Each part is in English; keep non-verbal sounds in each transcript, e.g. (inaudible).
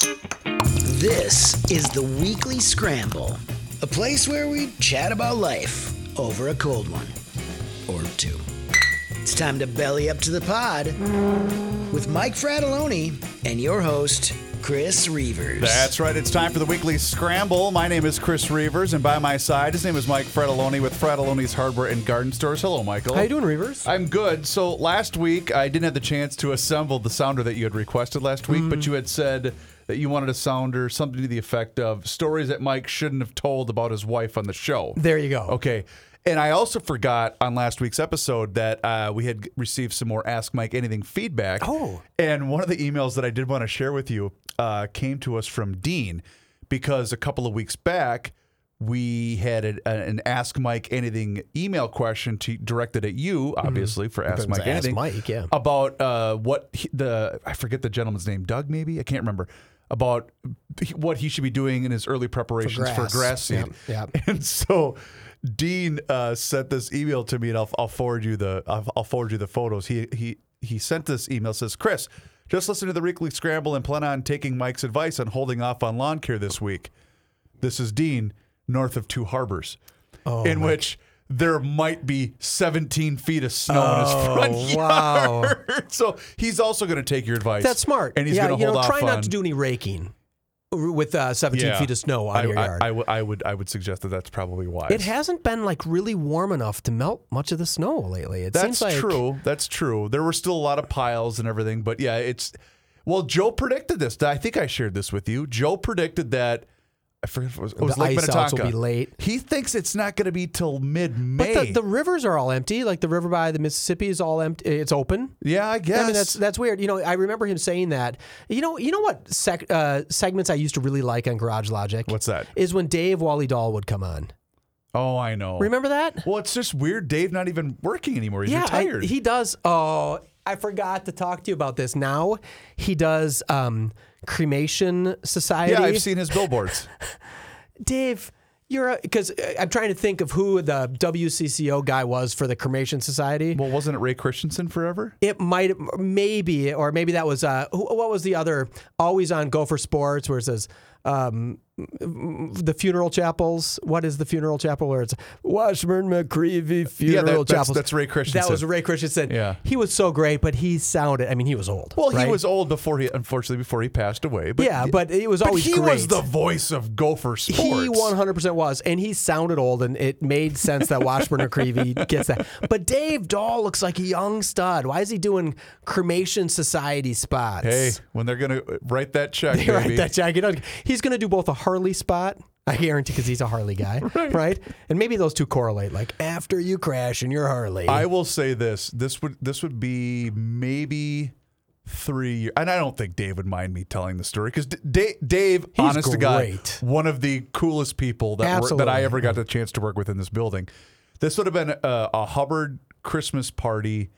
This is the Weekly Scramble, a place where we chat about life over a cold one or two. It's time to belly up to the pod with Mike Fratelloni and your host, Chris Reavers. That's right. It's time for the weekly scramble. My name is Chris Reavers, and by my side, his name is Mike Fratelloni with Fratelloni's Hardware and Garden Stores. Hello, Michael. How you doing, Reavers? I'm good. So last week, I didn't have the chance to assemble the sounder that you had requested last week, but mm. you had said that you wanted a sounder, something to the effect of stories that Mike shouldn't have told about his wife on the show. There you go. Okay. And I also forgot on last week's episode that uh, we had received some more Ask Mike Anything feedback. Oh. And one of the emails that I did want to share with you uh, came to us from Dean because a couple of weeks back, we had a, an Ask Mike Anything email question to, directed at you, obviously, for Ask Mike Ask Anything. Mike, yeah. About uh, what he, the, I forget the gentleman's name, Doug maybe? I can't remember. About what he should be doing in his early preparations for grass. grass, seed. Yep, yep. (laughs) And so Dean uh, sent this email to me, and I'll, I'll forward you the I'll, I'll forward you the photos. He he he sent this email says Chris, just listen to the weekly scramble and plan on taking Mike's advice on holding off on lawn care this week. This is Dean, north of Two Harbors, Oh, in which there might be 17 feet of snow in his Oh, front (laughs) wow. yard. (laughs) so he's also going to take your advice. That's smart. and he's yeah, going to hold know, off try on not to do any raking with uh, 17 Yeah. feet of snow on I, your yard. I would- I would I would suggest that that's probably wise. it hasn't been like really warm enough to melt much of the snow lately. It That's seems like true. That's true. There were still a lot of piles and everything, but yeah, it's well. Joe predicted this. I think I shared this with you. Joe predicted that. I forget if it was, it was The Lake ice outs will Minnetonka. be late. He thinks it's not going to be till mid May. But the, the rivers are all empty. Like the river by the Mississippi is all empty. It's open. yeah, I guess. I mean that's that's weird. You know, I remember him saying that. You know, you know what sec, uh, segments I used to really like on Garage Logic. What's that? Is when Dave Wally Dahl would come on. oh, I know. Remember that? Well, it's just weird. Dave not even working anymore. He's yeah, I- retired. he does. Oh, I forgot to talk to you about this. Now he does um, cremation society. yeah, I've seen his billboards. (laughs) Dave. You're because I'm trying to think of who the WCCO guy was for the cremation society. well, wasn't it Ray Christensen forever? It might, maybe, or maybe that was uh, who, what was the other? Always on Gopher Sports, where it says um, the funeral chapels. What is the funeral chapel where it's Washburn McReavy Funeral that- that's- Chapels? that's Ray Christensen. That was Ray Christensen. Yeah. he was so great, but he sounded. I mean, he was old. Well, right? he was old before he, unfortunately, before he passed away. But Yeah, but it was but always he great. was the voice of Gopher Sports. He 100% was, and he sounded old, and it made sense that Washburn McReavy gets that. But Dave Dahl looks like a young stud. Why is he doing cremation society spots? Hey, when they're gonna write that check, They baby. write that jacket. He's going to do both a Harley spot. I guarantee because he's a Harley guy, (laughs) right. And maybe those two correlate. Like after you crash in your Harley, I will say this: this would this would be maybe three years, and I don't think Dave would mind me telling the story because D- Dave, honest to God, one of the coolest people that were, that I ever got the chance to work with in this building. This would have been a, a Hubbard Christmas party.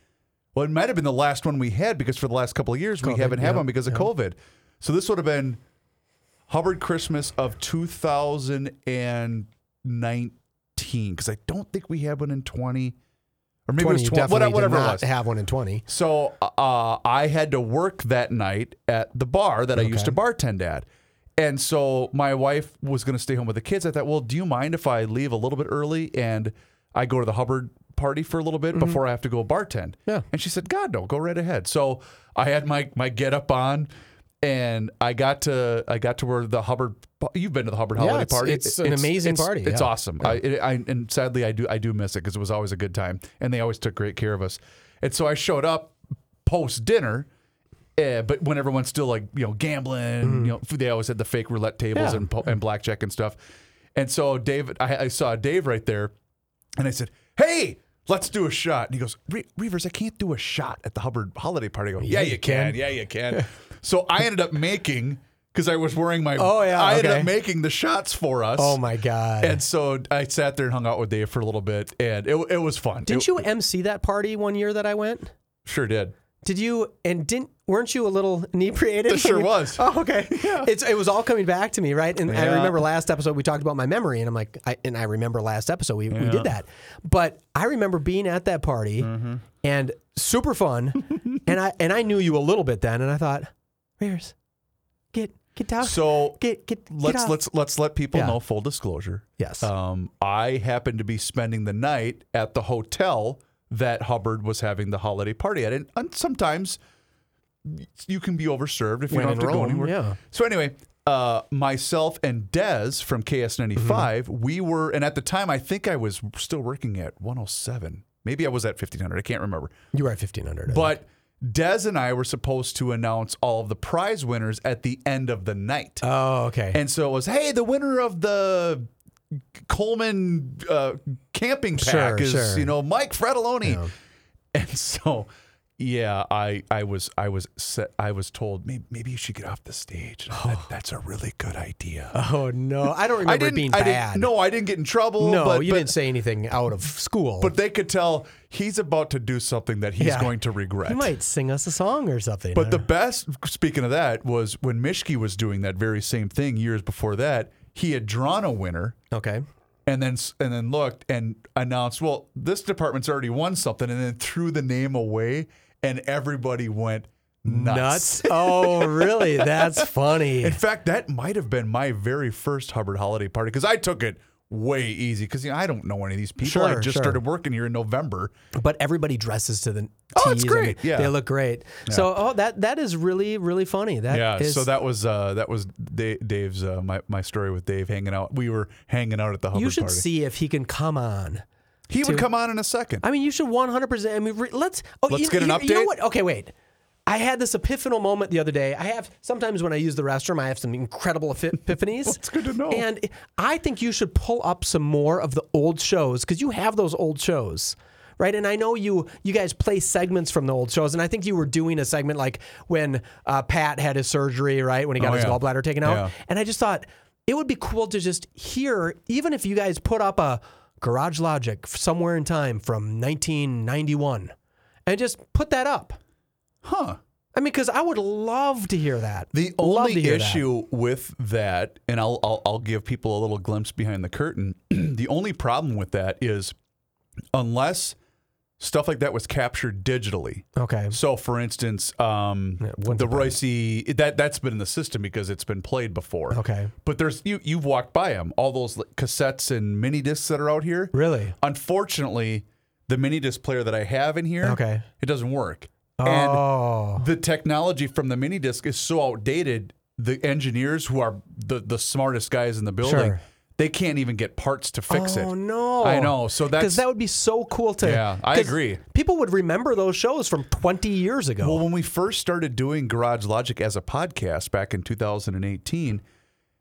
Well, it might have been the last one we had because for the last couple of years we haven't had one because of COVID. So this would have been Hubbard Christmas of 2019 because I don't think we had one in 20 or maybe 20, it was you 20, whatever, it was. have one in 20. So uh, I had to work that night at the bar that I used to bartend at. And so my wife was going to stay home with the kids. I thought, well, do you mind if I leave a little bit early and I go to the Hubbard party for a little bit before I have to go bartend. Mm-hmm. Yeah. And she said, God, no, go right ahead. So I had my my get up on and I got to I got to where the Hubbard you've been to the Hubbard Yeah, holiday it's- party. it's an amazing it's- party, It's yeah. awesome. I, it, I and sadly I do I do miss it because it was always a good time and they always took great care of us. And so I showed up post dinner. Uh, but when everyone's still like you know gambling, you know they always had the fake roulette tables. Yeah. and po- and blackjack and stuff. And so David, I, I saw Dave right there, and I said, "Hey, let's do a shot." And he goes, "Re- "Reavers, I can't do a shot at the Hubbard holiday party." I go, "Yeah, you can. Yeah, you can." so I ended up making because I was wearing my. Oh, yeah, I ended okay. up making the shots for us. Oh my god! And so I sat there and hung out with Dave for a little bit, and it, it was fun. Didn't It- you MC that party one year that I went? Sure did. Did you? And didn't? Weren't you a little (laughs) inebriated? It sure you- was. Oh, okay. (laughs) It's it was all coming back to me, right? And I remember last episode we talked about my memory, and I'm like, I, and I remember last episode we, we did that. But I remember being at that party Mm-hmm. and super fun, (laughs) and I and I knew you a little bit then, and I thought, Rears, get get down, So get get get let's off." let's let's let people Yeah. know full disclosure. Yes. Um, I happened to be spending the night at the hotel that Hubbard was having the holiday party at, and, and sometimes you can be overserved if you When don't have to go anywhere. yeah. So anyway, uh, myself and Dez from KS95, Mm-hmm. we were, and at the time I think I was still working at 107. Maybe I was at 1500. I can't remember. you were at fifteen hundred, But Dez and I were supposed to announce all of the prize winners at the end of the night. oh okay, And so it was, hey, the winner of the Coleman uh, camping pack Sure, is, sure. you know, Mike Fratelloni. Yeah. And so, yeah, I I was I was set, I was told maybe, maybe you should get off the stage. I said, (sighs) that's a really good idea. oh no, I don't (laughs) remember I being I bad. didn't. No, I didn't get in trouble. no, but, you but, didn't say anything out of school. But they could tell he's about to do something that he's Yeah. going to regret. you might sing us a song or something. But the best, speaking of that, was when Mishki was doing that very same thing years before that. He had drawn a winner okay. and then and then looked and announced, "Well, this department's already won something," and then threw the name away, and everybody went nuts. Nuts. Oh, really? (laughs) That's funny. In fact, that might have been my very first Hubbard holiday party because I took it way easy because you know, I don't know any of these people. I just sure. started working here in November. But everybody dresses to the Oh, it's T's great. Yeah. They look great. So, oh, that that is really really funny. That yeah, is- so that was uh, that was Dave's uh, my my story with Dave hanging out. We were hanging out at the Hubbard you should party. see if he can come on. He would come on in a second. I mean, you should 100%. I mean, re- let's oh, Let's you, get an you- You know update? what? Okay, wait. I had this epiphanal moment the other day. I have sometimes when I use the restroom, I have some incredible epi- (laughs) epiphanies. That's good to know. And I think you should pull up some more of the old shows because you have those old shows. Right, and I know you you guys play segments from the old shows, and I think you were doing a segment like when uh, Pat had his surgery, right, when he got Oh, his yeah. gallbladder taken out, Yeah. and I just thought it would be cool to just hear, even if you guys put up a Garage Logic somewhere in time from 1991 and just put that up. huh. I mean, because I would love to hear that. The Love only hear that. issue with that, and I'll, I'll I'll give people a little glimpse behind the curtain. (clears throat) the only problem with that is, unless stuff like that was captured digitally. Okay. So, for instance, um, wouldn't the Royce that that's been in the system because it's been played before. Okay. but there's you you've walked by them, all those cassettes and mini discs that are out here. Really? Unfortunately, the mini disc player that I have in here, Okay. it doesn't work. And oh. the technology from the mini disc is so outdated. The engineers who are the the smartest guys in the building, Sure. They can't even get parts to fix it. Oh no! I know. So that's because that would be so cool to. Yeah, I agree. People would remember those shows from 20 years ago. Well, when we first started doing Garage Logic as a podcast back in 2018,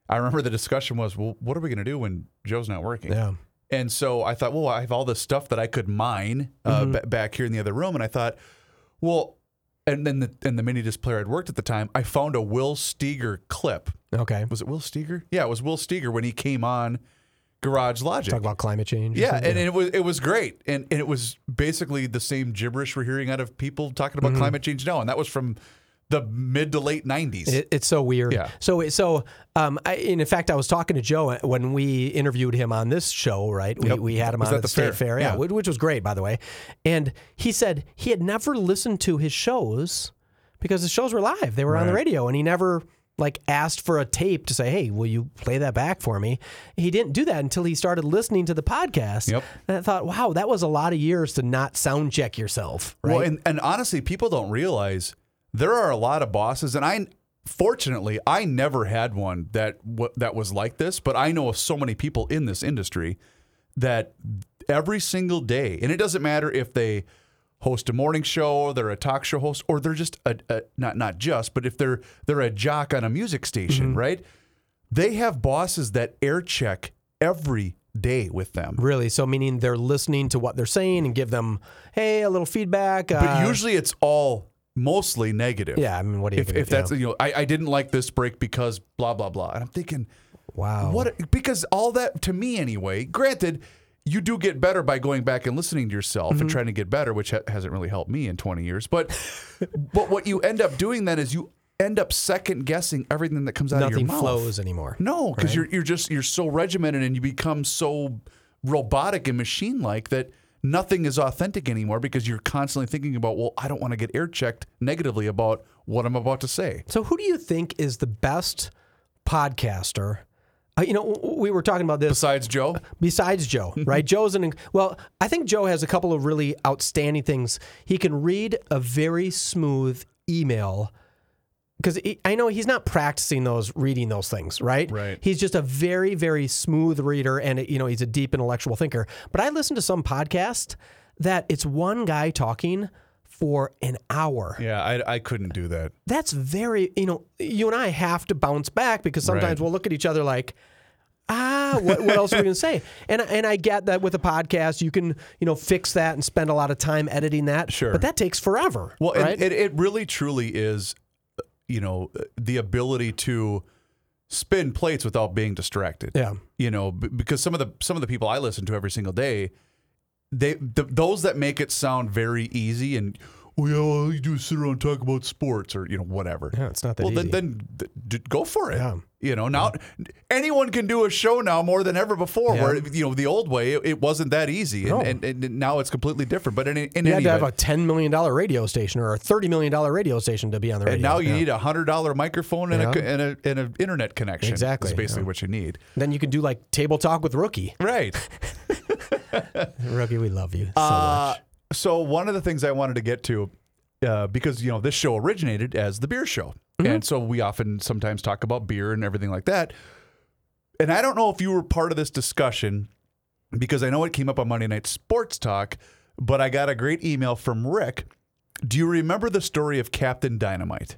I remember the discussion was, well, what are we going to do when Joe's not working? yeah. And so I thought, well, I have all this stuff that I could mine uh, Mm-hmm. ba- back here in the other room, and I thought, well, and then the and the mini disc player I'd worked at the time, I found a Will Steger clip. Okay. Was it Will Steger? Yeah, it was Will Steger when he came on Garage Logic. Talk about climate change. Yeah, and, and it was it was great, and and it was basically the same gibberish we're hearing out of people talking Mm-hmm. about climate change now, and that was from the mid to late '90s. It, it's so weird. Yeah. So so um, I, in fact, I was talking to Joe when we interviewed him on this show. Right. We, Yep. we had him Was on at the the state fair. fair. Yeah. Yeah. Which, was great, by the way. And he said he had never listened to his shows because the shows were live. They were on the radio, and he never like asked for a tape to say, "Hey, will you play that back for me?" He didn't do that until he started listening to the podcast. Yep. And I thought, "Wow, that was a lot of years to not sound check yourself." Right? Well, and, and honestly, people don't realize there are a lot of bosses, and I fortunately I never had one that w- that was like this. But I know of so many people in this industry that every single day, and it doesn't matter if they host a morning show, or they're a talk show host, or they're just a, a not not just, but if they're they're a jock on a music station, right? They have bosses that air check every day with them. really, so meaning they're listening to what they're saying and give them, "Hey, a little feedback." But uh, usually it's all mostly negative. yeah, I mean, what do you if, if that's you know I, I didn't like this break because blah blah blah and i'm thinking wow, what because all that to me anyway granted you do get better by going back and listening to yourself Mm-hmm. and trying to get better which ha- hasn't really helped me in 20 years but (laughs) but what you end up doing then is you end up second guessing everything that comes out of your mouth Nothing flows anymore. no because you're you're just you're so regimented and you become so robotic and machine like that nothing is authentic anymore because you're constantly thinking about well i don't want to get air checked negatively about what i'm about to say So, who do you think is the best podcaster? Uh, you know, we were talking about this besides joe besides Joe, (laughs) right? Joe's an well. I think Joe has a couple of really outstanding things. He can read a very smooth email because I know he's not practicing those reading those things, right? Right. He's just a very very smooth reader, and you know he's a deep intellectual thinker. But I listen to some podcast that it's one guy talking for an hour. Yeah, I, I couldn't do that. That's very you know you and I have to bounce back because sometimes Right. we'll look at each other like. Ah, what, what else are we going to say? (laughs) And and I get that with a podcast, you can you know fix that and spend a lot of time editing that. Sure. but that takes forever. Well, right? and it, it really truly is, you know, the ability to spin plates without being distracted. Yeah. You know, because some of the some of the people I listen to every single day, they the, those that make it sound very easy and oh yeah, all you do is sit around and talk about sports or you know whatever. Yeah, it's not that well, easy. then then d- go for it. Yeah. You know, now anyone can do a show now more than ever before. Yeah. Where you know the old way it, it wasn't that easy, and, No. and, and now it's completely different. But in, in you any had to have event- a ten million dollar radio station or a thirty million dollar radio station to be on the radio. And now you Yeah. need a hundred dollar microphone and, Yeah. a, and a and an internet connection. Exactly, is basically yeah. what you need. Then you can do like table talk with Rookie. Right. (laughs) Rookie, we love you so Uh, much. So one of the things I wanted to get to, uh, because you know this show originated as the beer show, Mm-hmm. and so we often sometimes talk about beer and everything like that. And I don't know if you were part of this discussion because I know it came up on Monday Night Sports Talk, but I got a great email from Rick. Do you remember the story of Captain Dynamite?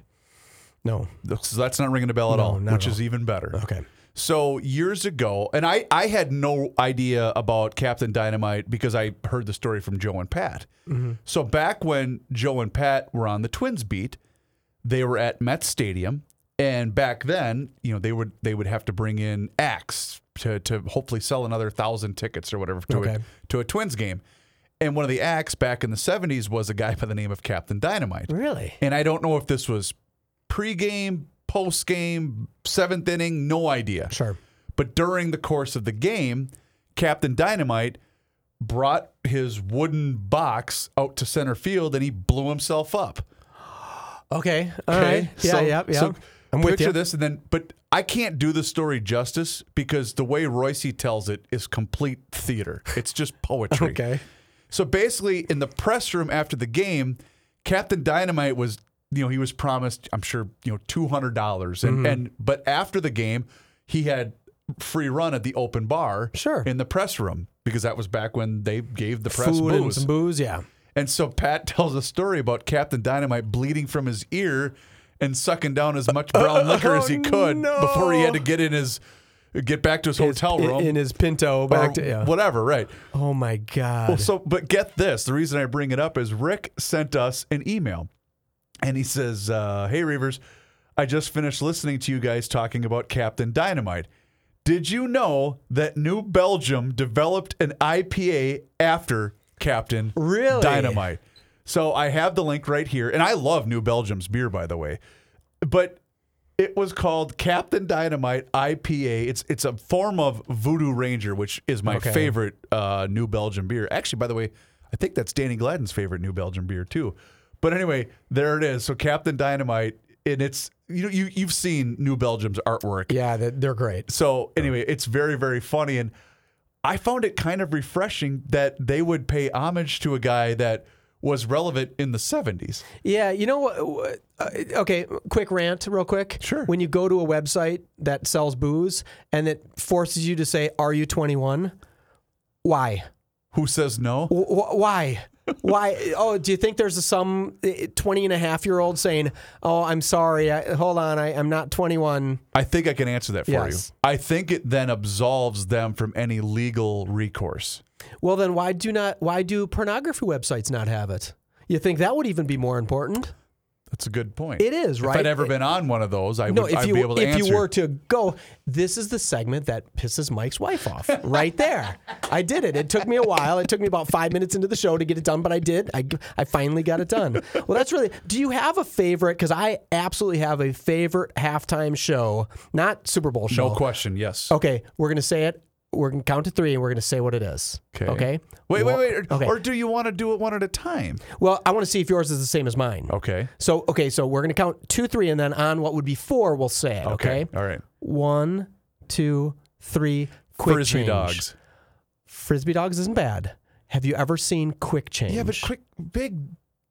No. So that's not ringing a bell at No, all, which is even better. Okay. So years ago, and I, I had no idea about Captain Dynamite because I heard the story from Joe and Pat. Mm-hmm. So back when Joe and Pat were on the Twins beat, they were at Met Stadium, and back then, you know, they would they would have to bring in acts to to hopefully sell another thousand tickets or whatever to Okay. a, to a Twins game. And one of the acts back in the '70s was a guy by the name of Captain Dynamite. Really? And I don't know if this was pregame, postgame, seventh inning, no idea. Sure. But during the course of the game, Captain Dynamite brought his wooden box out to center field and he blew himself up. (gasps) Okay. All right. Yeah. So- yeah. Yeah. so I'm with picture you. this, and then, but I can't do the story justice because the way Royce tells it is complete theater. It's just poetry. (laughs) Okay. So basically, in the press room after the game, Captain Dynamite was, you know, he was promised, I'm sure, you know, two hundred dollars, and Mm-hmm. and but after the game, he had free run at the open bar, Sure. in the press room because that was back when they gave the press Food and booze. some booze. Yeah. And so Pat (laughs) tells a story about Captain Dynamite bleeding from his ear and sucking down as much brown liquor as he Oh, could no. before he had to get in his get back to his hotel room in his Pinto back to yeah. whatever, right? Oh my God. Well, so but get this, the reason I bring it up is Rick sent us an email. And he says, uh, "Hey Reavers, I just finished listening to you guys talking about Captain Dynamite. Did you know that New Belgium developed an IPA after Captain Really? Dynamite? So I have the link right here, and I love New Belgium's beer, by the way. But it was called Captain Dynamite IPA. It's it's a form of Voodoo Ranger, which is my Okay. favorite uh, New Belgium beer. Actually, by the way, I think that's Danny Gladden's favorite New Belgium beer too. But anyway, there it is. So Captain Dynamite and it's you know you you've seen New Belgium's artwork. Yeah, they're, great. So anyway, it's very very funny, and I found it kind of refreshing that they would pay homage to a guy that was relevant in the 70s. Yeah, you know what? Uh, okay, quick rant, real quick. Sure. When you go to a website that sells booze and it forces you to say, "Are you 21?" Why? Who says no? W- why? Why? Oh, do you think there's some uh, 20 and a half year old saying, "Oh, I'm sorry. I, hold on. I, I'm not 21." I think I can answer that for Yes. you. I think it then absolves them from any legal recourse. Well, then why do not? Why do pornography websites not have it? You think that would even be more important? That's a good point. It is, right. If? I'd ever been on one of those, I No, would I'd you be able to if answer. you were to go, this is the segment that pisses Mike's wife off. (laughs) right there, I did it. It took me a while. It took me about five minutes into the show to get it done, but I did. I, I finally got it done. Well, that's really. Do you have a favorite? Because I absolutely have a favorite halftime show, not Super Bowl show. no question, yes. Okay, we're gonna say it. We're gonna count to three, and we're gonna say what it is. Okay. Okay. Wait, wait, wait. Okay. Or do you want to do it one at a time? well, I want to see if yours is the same as mine. Okay. So okay, so we're gonna count two, three, and then on what would be four, we'll say it. Okay. All right. One, two, three. Quick Frisbee change. dogs. Frisbee dogs isn't bad. Have you ever seen quick change? Yeah, but quick, big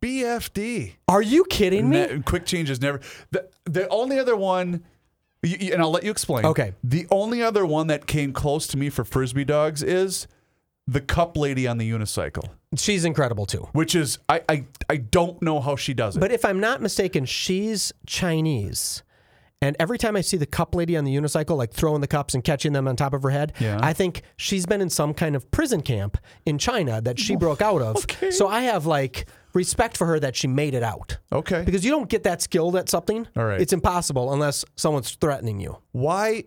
BFD. Are you kidding me? Ne- quick change is never. The, the only other one, y- y- and I'll let you explain. Okay. The only other one that came close to me for frisbee dogs is the cup lady on the unicycle, She's incredible too. which is I I, I don't know how she does it. But if I'm not mistaken, she's Chinese. And every time I see the cup lady on the unicycle, like throwing the cups and catching them on top of her head, Yeah. I think she's been in some kind of prison camp in China that she oh, broke out of. So I have like respect for her that she made it out. okay. Because you don't get that skilled at something. All right. It's impossible unless someone's threatening you. Why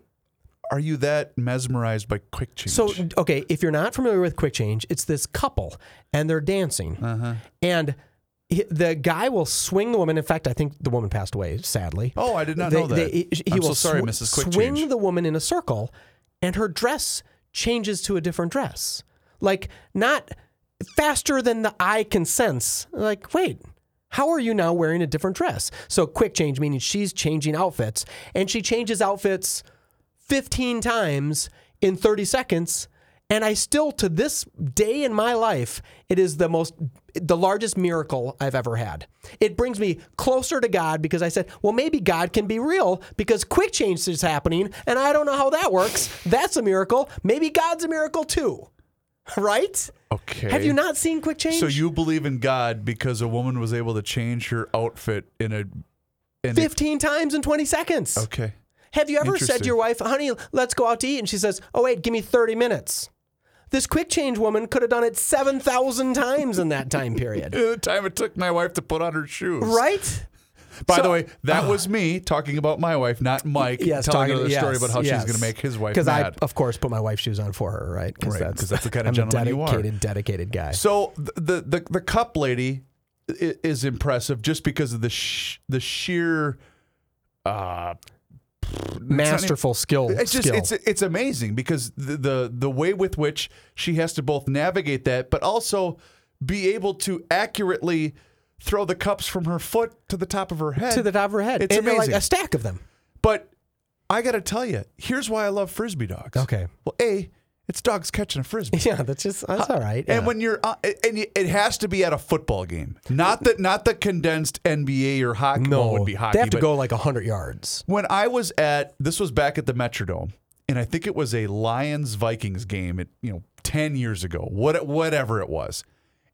are you that mesmerized by quick change? So, okay, if you're not familiar with Quick Change, it's this couple and they're dancing. Uh-huh. And the guy will swing the woman. In fact, I think the woman passed away, sadly. Oh, I did not They- know that. they- he I'm will so sorry, sw- Mrs. Quick swing Change. the woman in a circle, and her dress changes to a different dress. Like, not faster than the eye can sense. Like, wait. How are you now wearing a different dress? So, quick change meaning she's changing outfits, and she changes outfits 15 times in 30 seconds. And I still, to this day in my life, it is the most, the largest miracle I've ever had. It brings me closer to God because I said, well, maybe God can be real because quick change is happening and I don't know how that works. That's a miracle. Maybe God's a miracle too. (laughs) Right? okay. Have you not seen quick change? So you believe in God because a woman was able to change her outfit in a. In a 15 times in 20 seconds. okay. Have you ever said to your wife, honey, let's go out to eat? And she says, oh, wait, give me 30 minutes. This quick change woman could have done it 7,000 times in that time period. (laughs) The time it took my wife to put on her shoes. Right? By So- the way, that was me talking about my wife, not Mike, Yes, telling talking- her the story about how yes. she's going to make his wife Because I, of course, put my wife's shoes on for her, right? Right, 'cause that's the kind of I'm gentleman a you are. dedicated, dedicated guy. So th- the the the cup lady is impressive just because of the sh- the sheer. Uh, Masterful skill. it's just skill. it's it's amazing because the, the the way with which she has to both navigate that, but also be able to accurately throw the cups from her foot to the top of her head to the top of her head. It's and amazing. like a stack of them. But I got to tell you, here's why I love frisbee dogs. Okay. Well, a it's dogs catching a frisbee. Yeah, that's just, that's all right. And when you're, uh, and it has to be at a football game, not that not the condensed NBA or hockey. no, would be hockey. they have to go like 100 yards. When I was at, this was back at the Metrodome, and I think it was a Lions Vikings game. At you know ten years ago, what whatever it was,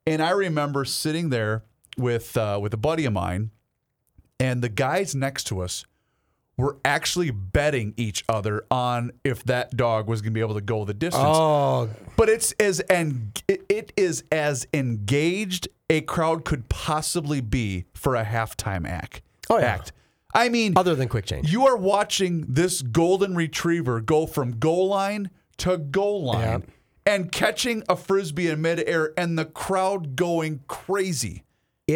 and I remember sitting there with uh, with a buddy of mine, and the guys next to us were actually betting each other on if that dog was going to be able to go the distance. Oh, But it's as and it is as engaged a crowd could possibly be for a halftime act. Oh, yeah. act. I mean, other than quick change. you are watching this golden retriever go from goal line to goal line and catching a frisbee in midair and the crowd going crazy.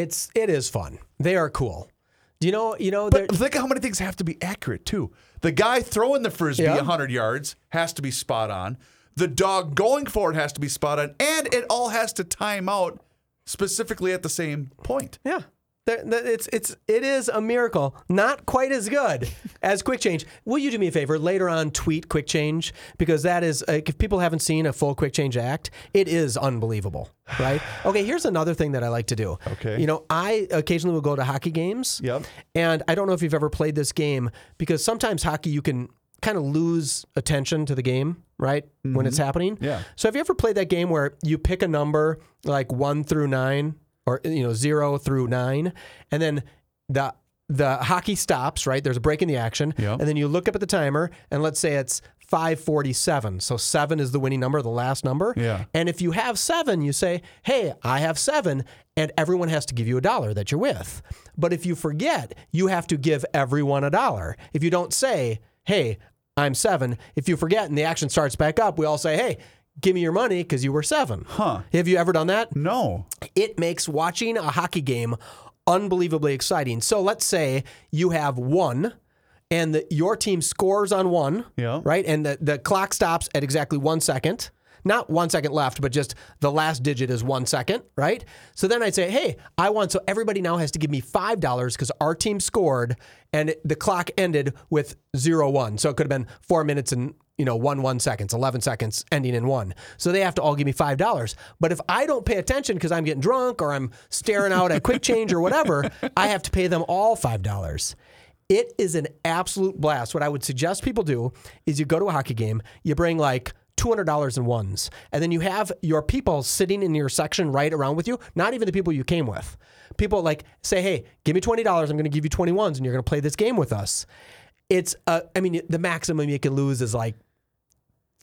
It's it is fun. They are cool. Do you know? You know, But think how many things have to be accurate too. The guy throwing the frisbee Yeah. 100 yards has to be spot on. The dog going for it has to be spot on, and it all has to time out specifically at the same point. yeah. It's it's it is a miracle. Not quite as good as Quick Change. Will you do me a favor later on? Tweet Quick Change because that is uh, if people haven't seen a full Quick Change act, it is unbelievable, right? (sighs) Okay, here's another thing that I like to do. Okay. you know I occasionally will go to hockey games. Yep. And I don't know if you've ever played this game because sometimes hockey you can kind of lose attention to the game, right? When it's happening. Yeah. So have you ever played that game where you pick a number like one through nine, or you know zero through nine, and then the the hockey stops, right? There's a break in the action, Yeah. and then you look up at the timer, and let's say it's 547. So seven is the winning number, the last number. Yeah. And if you have seven, you say, "Hey, I have seven, and everyone has to give you a dollar that you're with. But if you forget, you have to give everyone a dollar. If you don't say, "Hey, I'm seven, if you forget and the action starts back up, we all say, "Hey." Give me your money because you were seven. Huh. Have you ever done that? No. it makes watching a hockey game unbelievably exciting. So let's say you have one and the, your team scores on one, Yeah. right? And the, the clock stops at exactly one second. Not one second left, but just the last digit is one second, right? So then I'd say, hey, I want, so everybody now has to give me $5 because our team scored and it- the clock ended with zero one. So it could have been four minutes and, you know, one, one seconds, 11 seconds ending in one. So they have to all give me $5. But if I don't pay attention because I'm getting drunk or I'm staring out at quick change or whatever, (laughs) I have to pay them all $5. It is an absolute blast. What I would suggest people do is you go to a hockey game, you bring like $200 in ones, and then you have your people sitting in your section right around with you, not even the people you came with. People like say, hey, give me $20, I'm going to give you 21s, and you're going to play this game with us. It's, uh, I mean, the maximum you can lose is like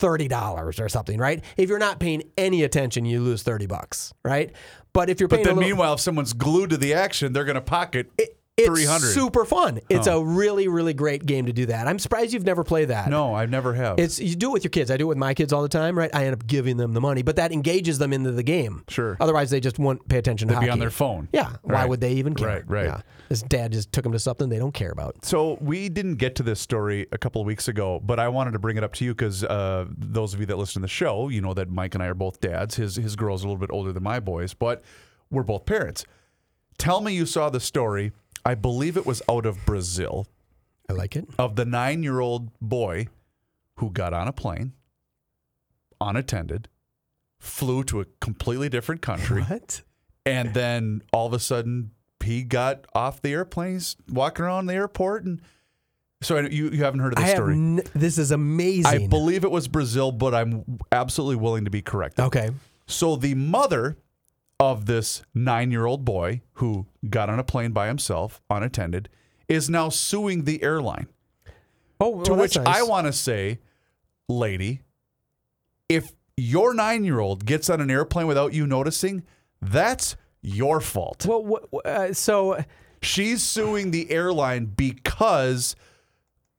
$30 or something, right? If you're not paying any attention, you lose 30 bucks, right? But if you're But paying then a little, meanwhile, if someone's glued to the action, they're going to pocket it- it's 300. super fun. It's a really, really great game to do that. I'm surprised you've never played that. No, I've never have. It's you do it with your kids. I do it with my kids all the time, right? I end up giving them the money, but that engages them into the game. Sure. Otherwise, they just won't pay attention to They'd be on their phone. Yeah. Why Right. would they even care? Right, right. Yeah. This dad just took them to something they don't care about. So we didn't get to this story a couple of weeks ago, but I wanted to bring it up to you because uh, those of you that listen to the show, you know that Mike and I are both dads. His his girl's a little bit older than my boys, but we're both parents. Tell me you saw the story. I believe it was out of Brazil I like it. of the nine year old boy who got on a plane, unattended, flew to a completely different country, What? and then all of a sudden he got off the airplane, he's walking around the airport, and so you you haven't heard of I this have. story. N- this is amazing. I believe it was Brazil, but I'm absolutely willing to be corrected. okay. So the mother of this nine-year-old boy who got on a plane by himself, unattended, is now suing the airline. Oh, To well, which nice. I want to say, lady, if your nine-year-old gets on an airplane without you noticing, that's your fault. Well, what, uh, so She's suing the airline because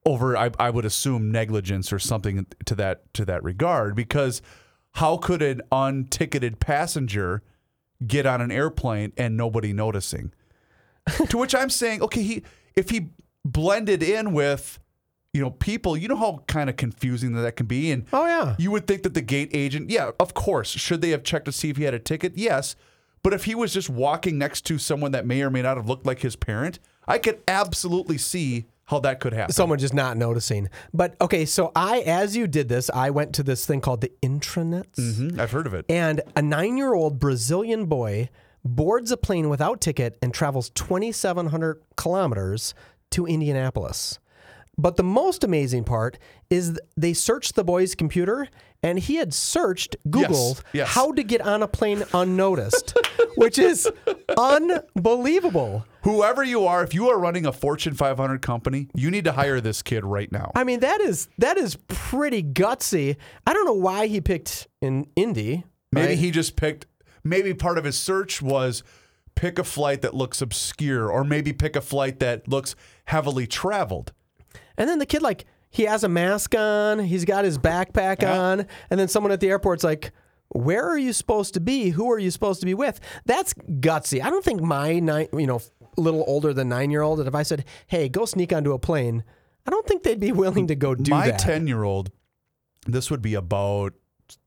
over I, I would assume negligence or something to that to that regard because how could an unticketed passenger get on an airplane and nobody noticing? (laughs) to which I'm saying, okay, he if he blended in with you know people, you know how kind of confusing that, that can be and oh yeah. you would think that the gate agent, yeah, of course, should they have checked to see if he had a ticket? Yes. But if he was just walking next to someone that may or may not have looked like his parent, I could absolutely see how that could happen. Someone just not noticing. But okay, so I, as you did this, I went to this thing called the intranets. Mhm, I've heard of it. And a nine year old Brazilian boy boards a plane without ticket and travels 2,700 kilometers to Indianapolis. But the most amazing part is they searched the boy's computer and he had searched, Googled yes. how to get on a plane unnoticed, (laughs) which is unbelievable. Whoever you are, if you are running a Fortune 500 company, you need to hire this kid right now. I mean, that is that is pretty gutsy. I don't know why he picked in Indy. Maybe right? he just picked, maybe part of his search was pick a flight that looks obscure, or maybe pick a flight that looks heavily traveled. And then the kid, like, he has a mask on, he's got his backpack on, and then someone at the airport's like, "Where are you supposed to be? Who are you supposed to be with?" That's gutsy. I don't think my nine, you know, little older than nine year old, if I said, "Hey, go sneak onto a plane," I don't think they'd be willing to go do My that. 10 year old, this would be about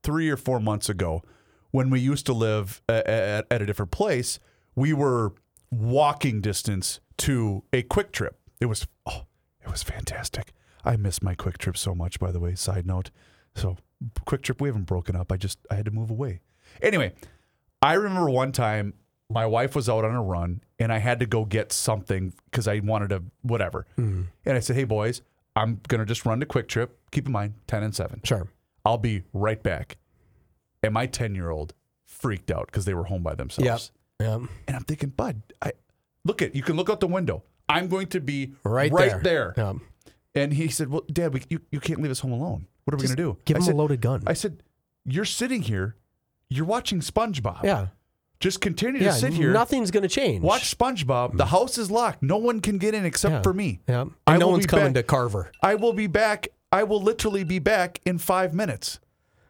three or four months ago when we used to live at, at, at a different place. We were walking distance to a QuikTrip. It was oh, it was fantastic. I miss my QuikTrip so much, by the way. Side note. So QuikTrip, we haven't broken up. I just I had to move away. Anyway, I remember one time my wife was out on a run and I had to go get something because I wanted to whatever. Hmm. And I said, Hey boys, I'm gonna just run to QuikTrip. Keep in mind, ten and seven. Sure. I'll be right back. And my 10 year old freaked out because they were home by themselves. Yep. Yep. And I'm thinking, Bud, I look at you can look out the window. I'm going to be Right, right there. there. And he said, Well, Dad, we, you, you can't leave us home alone. What are we going to do? give I him a said, loaded gun. I said, You're sitting here. You're watching SpongeBob. Yeah. Just continue Yeah. to sit here. Nothing's going to change. Watch SpongeBob. The house is locked. No one can get in except Yeah. for me. Yeah. I And no one's coming back. to Carver. I will be back. I will literally be back in five minutes.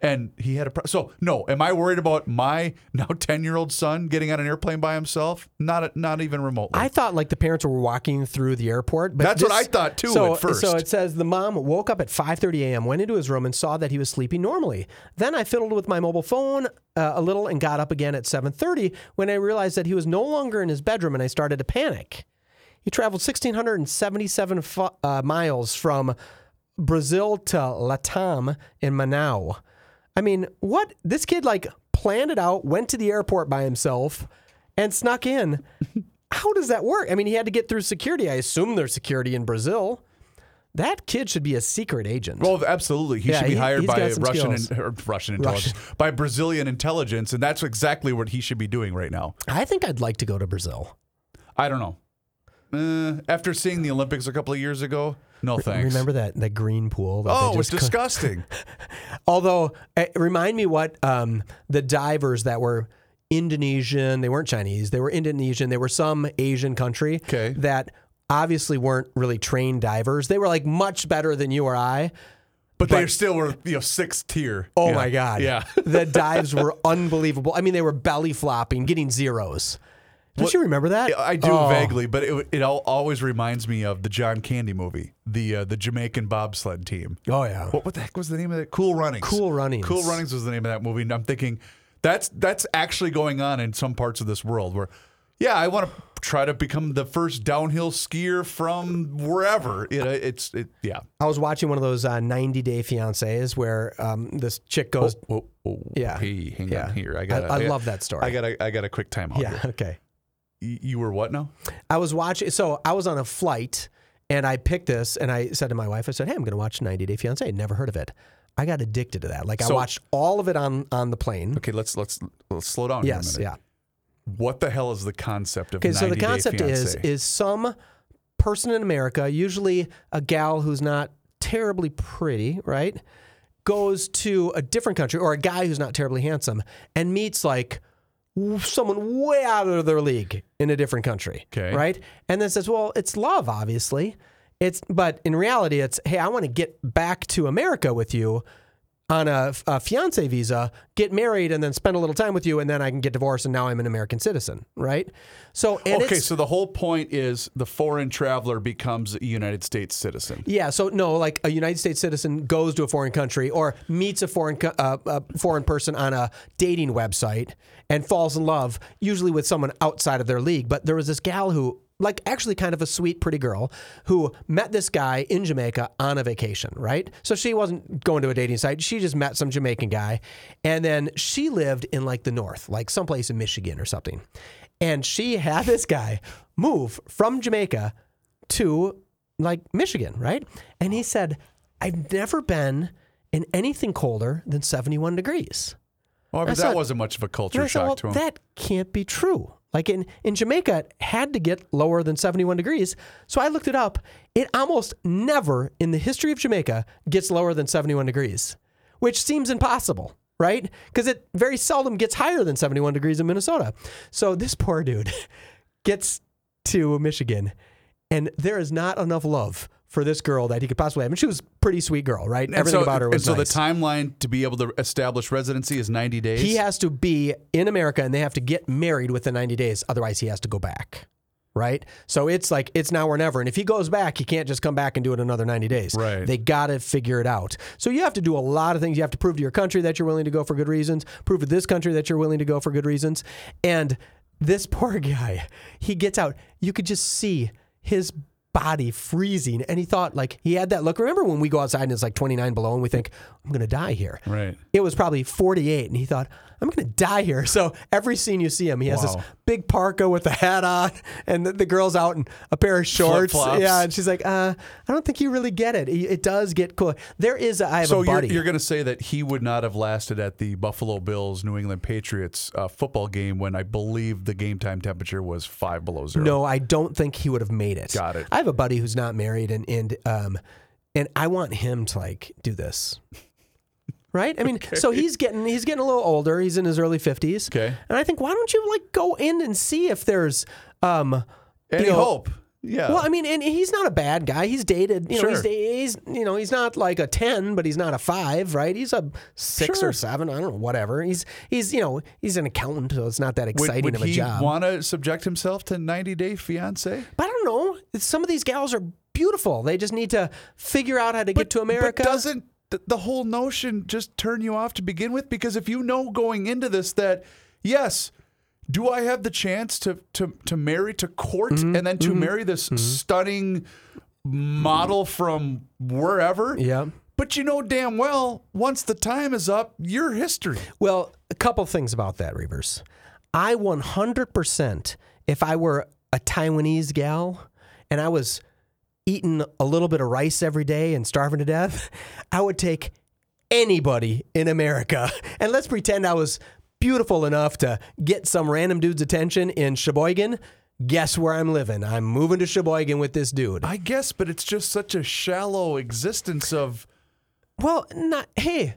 And he had a pro- so no. Am I worried about my (laughs) now ten year old son getting on an airplane by himself? Not not even remotely. I thought like the parents were walking through the airport, but That's what I thought, too, So, at first. so it says the mom woke up at 5:30 a.m., went into his room, and saw that he was sleeping normally. Then I fiddled with my mobile phone uh, a little and got up again at 7:30 when I realized that he was no longer in his bedroom, and I started to panic. He traveled 1,677 fu- uh, miles from Brazil to Latam in Manaus. I mean, what? This kid like planned it out, went to the airport by himself, and snuck in. (laughs) How does that work? I mean, he had to get through security. I assume there's security in Brazil. That kid should be a secret agent. well, absolutely. He Yeah, should be he- hired by Russian in, Russian intelligence by Brazilian intelligence, and that's exactly what he should be doing right now. I think I'd like to go to Brazil. I don't know. Uh, after seeing the Olympics a couple of years ago, no thanks. Remember that that green pool? That Oh, they it's just disgusting. (laughs) Although, eh, remind me what um, the divers that were Indonesian, they weren't Chinese, they were Indonesian, they were some Asian country Okay. that obviously weren't really trained divers. They were like much better than you or I. but they still were, you know, sixth tier. Oh Yeah. my God. Yeah. the dives were (laughs) unbelievable. I mean, they were belly flopping, getting zeros. Don't you remember that? I do Oh. vaguely, but it, it al- always reminds me of the John Candy movie, the uh, the Jamaican bobsled team. Oh, yeah. What, what the heck was the name of that? Cool Runnings. Cool Runnings. Cool Runnings was the name of that movie. And I'm thinking that's that's actually going on in some parts of this world where, yeah, I want to try to become the first downhill skier from wherever. You know, it's it, yeah. I was watching one of those uh, 90 Day Fiancés where um, this chick goes, Oh, oh, Yeah. Hey, hang Yeah. on here. I I, got. I love that story. I got. a- I got a quick time out. yeah, here. okay. You were what now? I was watching, so I was on a flight and I picked this and I said to my wife, I said, hey, I'm going to watch 90 Day Fiancé. I'd never heard of it. I got addicted to that. Like I watched all of it on, on the plane. Okay, let's let's let's slow down. Yes, minute. yeah. What the hell is the concept of Okay, so the concept is is some person in America, usually a gal who's not terribly pretty, right, goes to a different country or a guy who's not terribly handsome and meets like someone way out of their league in a different country, Okay. right? And then says, "Well, it's love, obviously." It's but in reality, it's hey, I want to get back to America with you on a, a fiance visa, get married, and then spend a little time with you, and then I can get divorced, and now I'm an American citizen, right? So, and okay, so the whole point is the foreign traveler becomes a United States citizen. yeah, so no, like a United States citizen goes to a foreign country or meets a foreign uh, a foreign person on a dating website and falls in love, usually with someone outside of their league. But there was this gal who, like, actually kind of a sweet, pretty girl who met this guy in Jamaica on a vacation, right? So she wasn't going to a dating site; she just met some Jamaican guy, and then she lived in like the north, like someplace in Michigan or something, and she had this guy move from Jamaica to like Michigan, right? And he said, I've never been in anything colder than 71 degrees. Oh, but I that wasn't much of a culture said, shock well, to him. that can't be true. Like in, in Jamaica, it had to get lower than 71 degrees. So I looked it up. It almost never in the history of Jamaica gets lower than 71 degrees, which seems impossible, right? Because it very seldom gets higher than 71 degrees in Minnesota. So this poor dude (laughs) gets to Michigan, and there is not enough love for this girl that he could possibly have. And she was a pretty sweet girl, right? And Everything so, about her was and so nice. the timeline to be able to establish residency is 90 days. He has to be in America and they have to get married within 90 days. Otherwise, he has to go back. Right? So it's like, it's now or never. And if he goes back, he can't just come back and do it another 90 days. Right. They got to figure it out. So you have to do a lot of things. You have to prove to your country that you're willing to go for good reasons, prove to this country that you're willing to go for good reasons. And this (laughs) poor guy, he gets out. You could just see his body freezing. And he thought, like, he had that look. Remember when we go outside and it's like 29 below and we think, I'm going to die here? Right. It was probably 48. And he thought, I'm going to die here. (laughs) So every scene you see him, he has this big parka with a hat on, and the, the girl's out in a pair of shorts. Flip-flops. Yeah. And she's like, uh, I don't think you really get it. It, it does get cool. There is, a, I have So a you're, buddy. you're going to say that he would not have lasted at the Buffalo Bills New England Patriots uh, football game when I believe the game time temperature was five below zero. No, I don't think he would have made it. Got it. I have a buddy who's not married, and and um, and I want him to like do this. Right? I mean, so he's getting he's getting a little older. He's in his early fifties. Okay. And I think why don't you like go in and see if there's um Any you know, hope? Yeah. Well, I mean, and he's not a bad guy. He's dated, you know, he's, Sure. he's, you know, he's not like a 10, but he's not a 5, right? He's a 6 Sure. or 7, I don't know, whatever. He's he's, you know, he's an accountant, so it's not that exciting would of a he job. want to subject himself to 90 day fiance? But I don't know. Some of these gals are beautiful. They just need to figure out how to get to America. But doesn't th- the whole notion just turn you off to begin with? Because if you know going into this that, yes, do I have the chance to to to marry to court Mm-hmm. and then to marry this stunning model from wherever? Yeah. But you know damn well, once the time is up, you're history. Well, a couple things about that, Reavers. I 100%, if I were a Taiwanese gal and I was eating a little bit of rice every day and starving to death, I would take anybody in America. (laughs) And let's pretend I was beautiful enough to get some random dude's attention in Sheboygan. Guess where I'm living? I'm moving to Sheboygan with this dude. I guess, but it's just such a shallow existence of Well, not hey,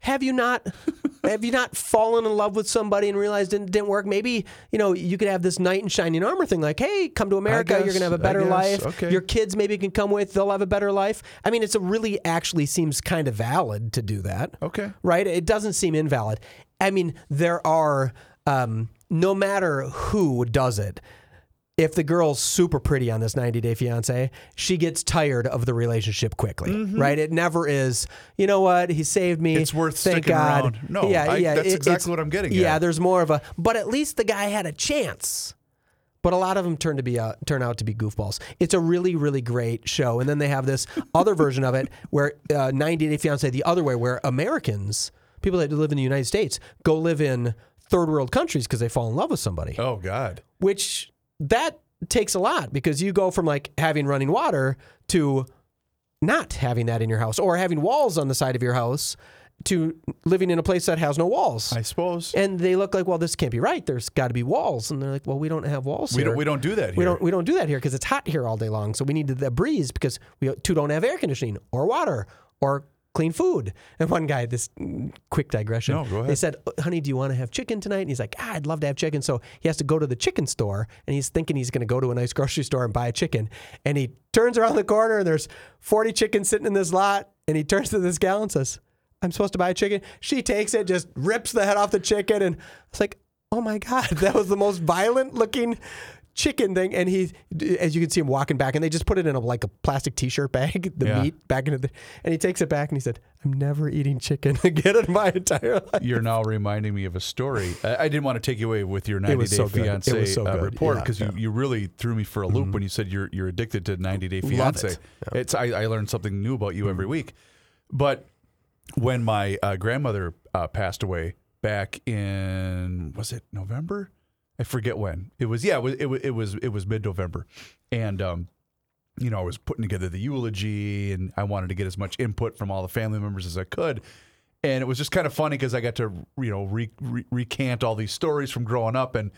have you not (laughs) have you not fallen in love with somebody and realized it didn't work? Maybe you know you could have this knight in shining armor thing, like hey, come to America, you're gonna have a better life. okay. Your kids maybe can come with; they'll have a better life. I mean, it's a really actually seems kind of valid to do that. Okay. right? It doesn't seem invalid. I mean, there are um, no matter who does it. If the girl's super pretty on this 90 Day Fiance, she gets tired of the relationship quickly, right? It never is. You know what? He saved me. Mm-hmm. It's worth Thank sticking God. around. No, yeah, I- yeah. that's it- exactly what I'm getting Yeah, at. there's more of a. But at least the guy had a chance. But a lot of them turn to be uh, turn out to be goofballs. It's a really really great show, and then they have this other version of it (laughs) where uh, 90 Day Fiance the other way, where Americans, people that live in the United States, go live in third world countries because they fall in love with somebody. oh god. Which that takes a lot because you go from like having running water to not having that in your house, or having walls on the side of your house to living in a place that has no walls. I suppose. And they look like, well, this can't be right. There's got to be walls, and they're like, well, we don't have walls we here. don't we don't do that here. We don't we don't do that here because it's hot here all day long. So we need the breeze because we uh, too don't have air conditioning or water or clean food. And one guy, this mm, quick digression. No, go ahead. They said, "Honey, do you want to have chicken tonight?" And he's like, ah, "I'd love to have chicken." So he has to go to the chicken store, and he's thinking he's going to go to a nice grocery store and buy a chicken. And he turns around the corner, and there's 40 chickens sitting in this lot. And he turns to this gal and says, "I'm supposed to buy a chicken." She takes it, just rips the head off the chicken, and it's like, "Oh my god, (laughs) that was the most violent looking." Chicken thing and he as you can see him walking back and they just put it in a like a plastic t-shirt bag (laughs) the Yeah. meat back into the and he takes it back and he said i'm never eating chicken (laughs) again in my entire life You're now reminding me of a story. I, I didn't want to take you away with your 90 was day so fiance so uh, report because yeah. Mm-hmm. you, you really threw me for a loop when you said you're you're addicted to 90 day fiance. it. It's I, I learned something new about you every Mm-hmm. week. But when my uh, grandmother uh, passed away back in was it November? I forget when. It was yeah, it was it was it was, it was mid November, and um, you know, I was putting together the eulogy and I wanted to get as much input from all the family members as I could. And it was just kind of funny because I got to, you know, re- re- recant all these stories from growing up and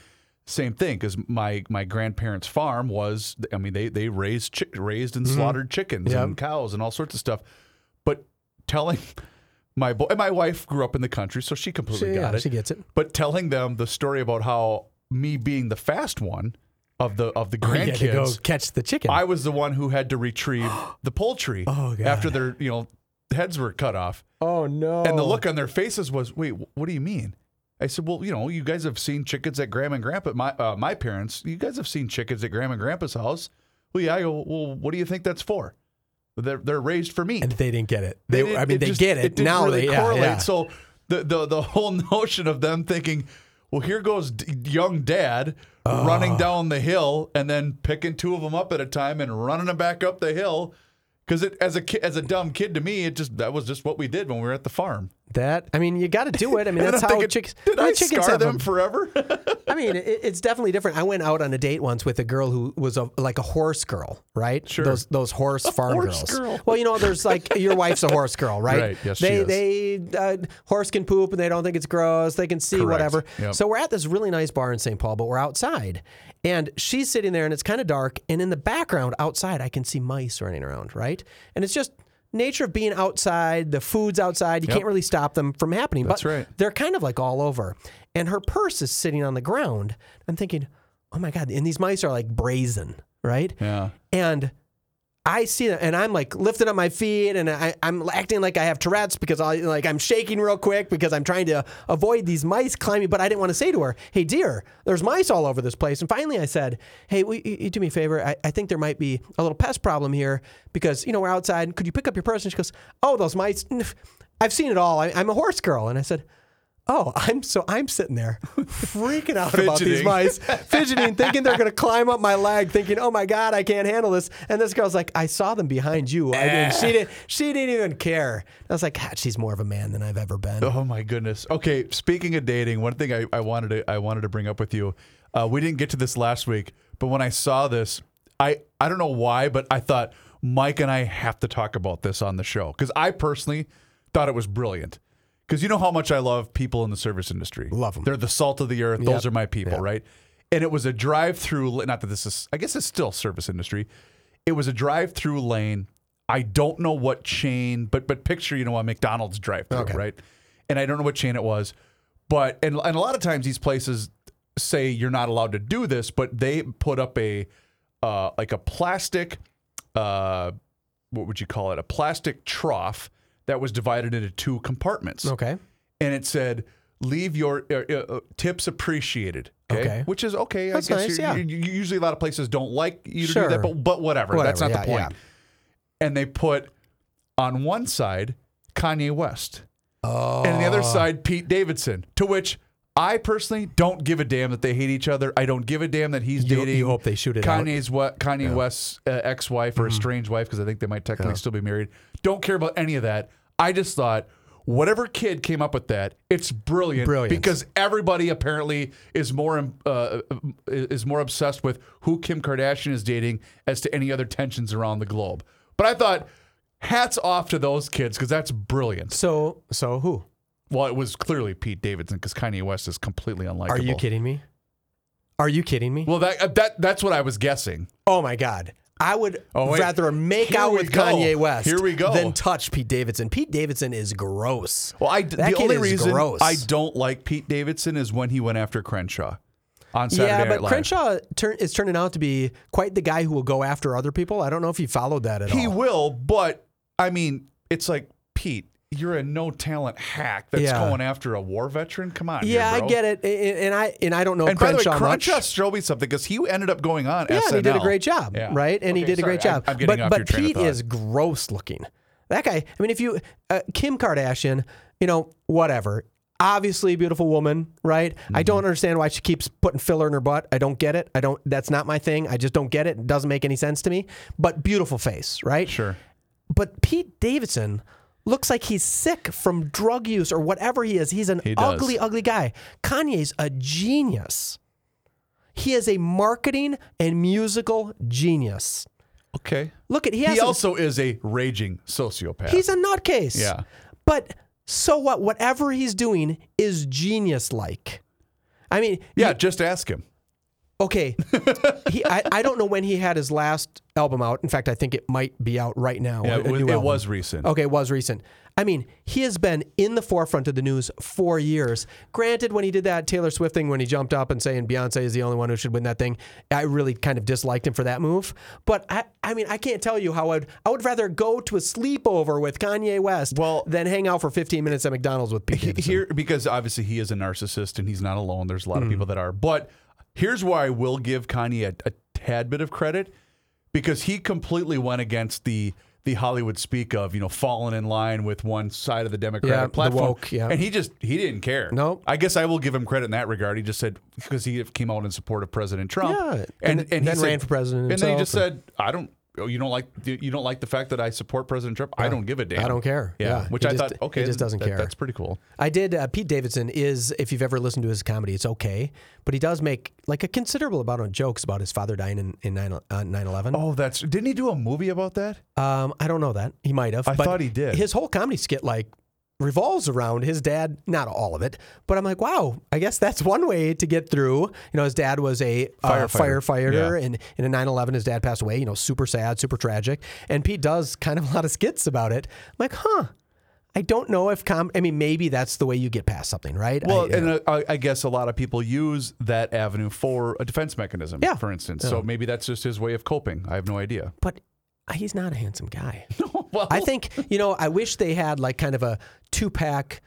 same thing because my my grandparents' farm was, I mean, they they raised chick raised and slaughtered chickens and cows and all sorts of stuff. But telling (laughs) my boy, my wife grew up in the country, so she completely She- got yeah, it. she gets it. But telling them the story about how me being the fast one of the of the You had to go grandkids, catch the chicken I was the one who had to retrieve (gasps) the poultry Oh, God. after their you know heads were cut off. oh no And the look on their faces was, "Wait, wh- what do you mean?" I said, "Well, you know, you guys have seen chickens at Grandma and Grandpa. My uh, my parents, you guys have seen chickens at Grandma and Grandpa's house. Well, yeah. I go, well, what do you think that's for? They're they're raised for meat. and they didn't get it they, didn't- i mean they just- get it, didn't now really they yeah, correlate. yeah. So the, the the whole (laughs) notion of them thinking, Well, here goes d- young dad running ah. down the hill and then picking two of them up at a time and running them back up the hill. Because as a ki- as a dumb kid to me, it just that was just what we did when we were at the farm. That I mean, you got to do it. I mean, (laughs) that's how chicks. Did I chickens scar them forever? (laughs) I mean, it, it's definitely different. I went out on a date once with a girl who was a, like a horse girl, right? Sure. Those those horse farm horse girls. girl. Well, you know, there's like your wife's a horse girl, right? Right, yes, she they is. they uh, horse can poop and they don't think it's gross. They can see Correct. whatever. Yep. So we're at this really nice bar in St. Paul, but we're outside, and she's sitting there, and it's kind of dark, and in the background outside, I can see mice running around, right? And it's just. Nature of being outside, the food's outside, you Yep. can't really stop them from happening. That's but right. they're kind of like all over. And her purse is sitting on the ground. I'm thinking, oh my God. And these mice are like brazen, right? yeah. And I see them and I'm like lifting up my feet and I, I'm acting like I have Tourette's because I like I'm shaking real quick because I'm trying to avoid these mice climbing. But I didn't want to say to her, hey, dear, there's mice all over this place. And finally I said, hey, will you, you do me a favor? I, I think there might be a little pest problem here because, you know, we're outside. Could you pick up your purse? And she goes, oh, those mice. I've seen it all. I, I'm a horse girl. And I said, Oh, I'm so I'm sitting there freaking out about these mice, fidgeting, thinking they're going to climb up my leg, thinking, "Oh my god, I can't handle this." And this girl's like, "I saw them behind you." I didn't, she (laughs) didn't. She didn't even care. I was like, God, "She's more of a man than I've ever been." Oh my goodness. Okay, speaking of dating, one thing I, I wanted to I wanted to bring up with you. Uh, we didn't get to this last week, but when I saw this, I I don't know why, but I thought Mike and I have to talk about this on the show because I personally thought it was brilliant. Because you know how much I love people in the service industry. Love them. They're the salt of the earth. Those are my people, Yep. right? And it was a drive-through. Not that this is. I guess it's still service industry. It was a drive-through lane. I don't know what chain, but but picture you know a McDonald's drive-through, Okay. right? And I don't know what chain it was, but and and a lot of times these places say you're not allowed to do this, but they put up a uh, like a plastic, uh, what would you call it? A plastic trough that was divided into two compartments Okay. and it said leave your uh, uh, tips appreciated okay? Okay. which is okay That's i guess nice, yeah. usually a lot of places don't like you to Sure. do that but, but whatever, whatever. that's not Whatever, the yeah, point and they put on one side kanye west Oh. and on the other side pete davidson to which I personally don't give a damn that they hate each other. I don't give a damn that he's You- dating. you hope they shoot it out. Mm-hmm. Kanye's what Kanye West's uh, ex-wife or estranged wife because I think they might technically still be married. Don't care about any of that. I just thought whatever kid came up with that, it's brilliant. Brilliant. because everybody apparently is more um, uh, is more obsessed with who Kim Kardashian is dating as to any other tensions around the globe. But I thought hats off to those kids because that's brilliant. So so who? Well, it was clearly Pete Davidson because Kanye West is completely unlikable. Are you kidding me? Are you kidding me? Well, that uh, that that's what I was guessing. Oh my God. I would Oh, rather make out with go. Kanye West Here we go. than touch Pete Davidson. Pete Davidson is gross. Well, I That the only is reason gross. I don't like Pete Davidson is when he went after Crenshaw on Saturday yeah, Night but Live. Crenshaw turn, is turning out to be quite the guy who will go after other people. I don't know if he followed that at he all. He will, but I mean, it's like Pete. You're a no talent hack that's Yeah. going after a war veteran. Come on, yeah, here, I get it, and I and I don't know And by the way, Crenshaw Crenshaw showed me something because he ended up going on Yeah, he did a great job, Yeah. right? And he Okay, did a great job. I, am getting but but Pete is gross looking. That guy. I mean, if you uh, Kim Kardashian, you know, whatever. Obviously, a beautiful woman, right? I Mm-hmm. don't understand why she keeps putting filler in her butt. I don't get it. I don't. That's not my thing. I just don't get it. It doesn't make any sense to me. But beautiful face, right? Sure. But Pete Davidson looks like he's sick from drug use or whatever he is. He's an He ugly, ugly guy. Kanye's a genius. He is a marketing and musical genius. Okay. Look at he He, has a- also is a raging sociopath. he's a nutcase. Yeah. But so what? Whatever he's doing is genius like. I mean, yeah. Just ask him. Okay. he, I, I don't know when he had his last album out. In fact, I think it might be out right now. Yeah, a it, was- it was recent. Okay, it was recent. I mean, he has been in the forefront of the news for years. Granted, when he did that Taylor Swift thing, when he jumped up and saying Beyonce is the only one who should win that thing, I really kind of disliked him for that move. But I, I mean, I can't tell you how I'd, I would rather go to a sleepover with Kanye West Well- than hang out for 15 minutes at McDonald's with Pete Davidson. here because obviously he is a narcissist and he's not alone. There's a lot of Hmm. people that are. But here's why I will give Kanye a, a tad bit of credit because he completely went against the the Hollywood speak of, you know, falling in line with one side of the Democratic Yeah, the platform. woke, yeah. And he just he didn't care. Nope. I guess I will give him credit in that regard. He just said because he came out in support of President Trump. Yeah, and, and and, then he ran said- for president And then he just himself said, "I don't." Oh, You don't like you don't like the fact that I support President Trump. I don't give a damn. I don't care. Yeah, Yeah, which he I just- thought he okay, just doesn't that- care. That's pretty cool. I did. Uh, Pete Davidson is, if you've ever listened to his comedy, it's okay, but he does make like a considerable amount of jokes about his father dying in in 9 uh, 11. Oh, that's didn't he do a movie about that? Um, I don't know that he might have. I thought he did. His whole comedy skit like revolves around his dad. Not all of it, but I'm like, wow. I guess that's (laughs) one way to get through. You know, his dad was a uh, Firefighter. firefighter, Yeah. and in a 9/11, his dad passed away. You know, super sad, super tragic. And Pete does kind of (laughs) a lot of skits about it. I'm like, huh. I don't know if com. I mean, maybe that's the way you get past something, right? Well, I, and uh, I, I guess a lot of people use that avenue for a defense mechanism. Yeah. For instance, so maybe that's just his way of coping. I have no idea. but he's not a handsome guy. (laughs) well, I think you know. I wish they had like kind of a two pack,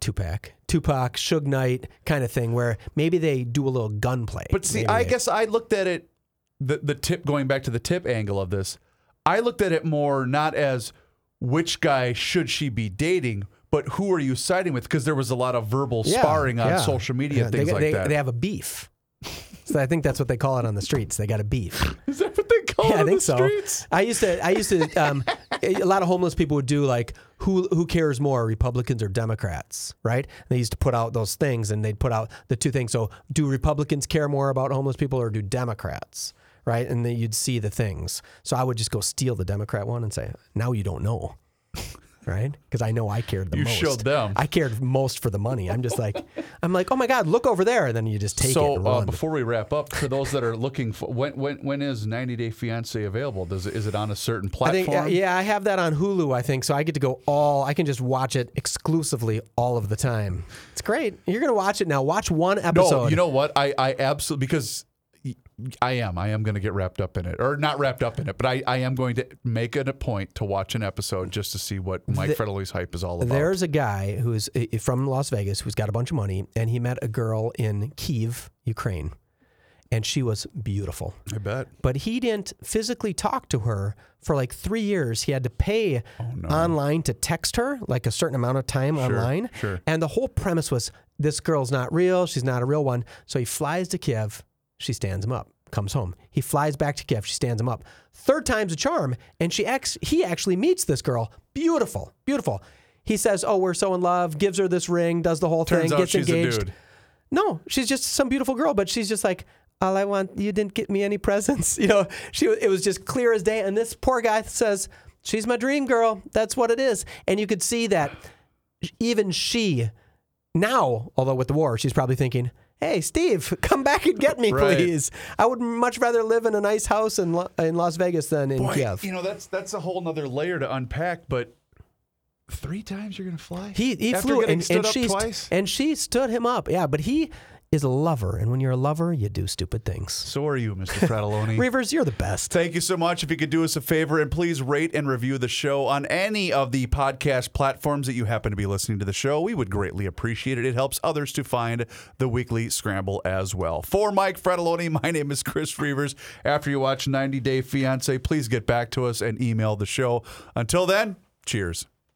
two pack, Tupac, Suge Knight kind of thing, where maybe they do a little gunplay. But see, Maybe I they- guess I looked at it the the tip going back to the tip angle of this. I looked at it more not as which guy should she be dating, but who are you siding with? Because there was a lot of verbal Yeah, sparring on yeah. social media Yeah, and they, things like they, that. They have a beef. (laughs) So I think that's what they call it on the streets. They got a beef. Is that what they (laughs) call Yeah, it I think so. streets? I used to. I used to. Um, (laughs) a lot of homeless people would do like, who who cares more, Republicans or Democrats, right? They used to put out those things, and they'd put out the two things. So, do Republicans care more about homeless people, or do Democrats? Right, and then you'd see the things. So I would just go steal the Democrat one and say, "Now you don't know." (laughs) Right, because I know I cared the You most. showed them. I cared most for the money. I'm just like, (laughs) I'm like, oh my god, look over there, and then you just take it so uh, before we wrap up, for those that are looking for when when when is 90 Day Fiance available? Does it, is it on a certain I platform? think uh, yeah, I have that on Hulu. I think so. I get to go all. I can just watch it exclusively all of the time. It's great. You're gonna watch it now. Watch one episode. No, you know what? I, I absolutely because y- I am. I am going to get wrapped up in it, or not wrapped up in it, but I, I am going to make it a point to watch an episode just to see what Mike Fratelloni's hype is all about. There's a guy who's uh, from Las Vegas who's got a bunch of money, and he met a girl in Kiev, Ukraine, and she was beautiful. I bet. But he didn't physically talk to her for like three years. He had to pay online to text her like a certain amount of time online. sure. And the whole premise was this girl's not real. She's not a real one. So he flies to Kiev. She stands him up. Comes home. He flies back to Kiev. She stands him up. Third time's a charm. And she ex- he actually meets this girl. Beautiful, beautiful. He says, "Oh, we're so in love." Gives her this ring. Does the whole Turns thing. Gets she's engaged. a dude. No, she's just some beautiful girl, but she's just like, all I want, you didn't get me any presents. (laughs) You know, she it was just clear as day. And this poor guy says, she's my dream girl. That's what it is. And you could see that even she, now, although with the war, she's probably thinking, hey, Steve, (laughs) come back and get me, Right. please. I would much rather live in a nice house in, Lo- in Las Vegas than in Boy, Kiev. you know that's that's a whole nother layer to unpack. But three times you're going to fly? He he After flew and, and she st- and she stood him up. Yeah, but he is a lover, and when you're a lover, you do stupid things. so are you, Mr. (laughs) Fratelloni? Reavers, you're the best. Thank you so much. If you could do us a favor and please rate and review the show on any of the podcast platforms that you happen to be listening to the show, we would greatly appreciate it. It helps others to find the weekly scramble as well. For Mike Fratelloni, (laughs) my name is Chris McReavy. After you watch 90 Day Fiance, please get back to us and email the show. Until then, cheers.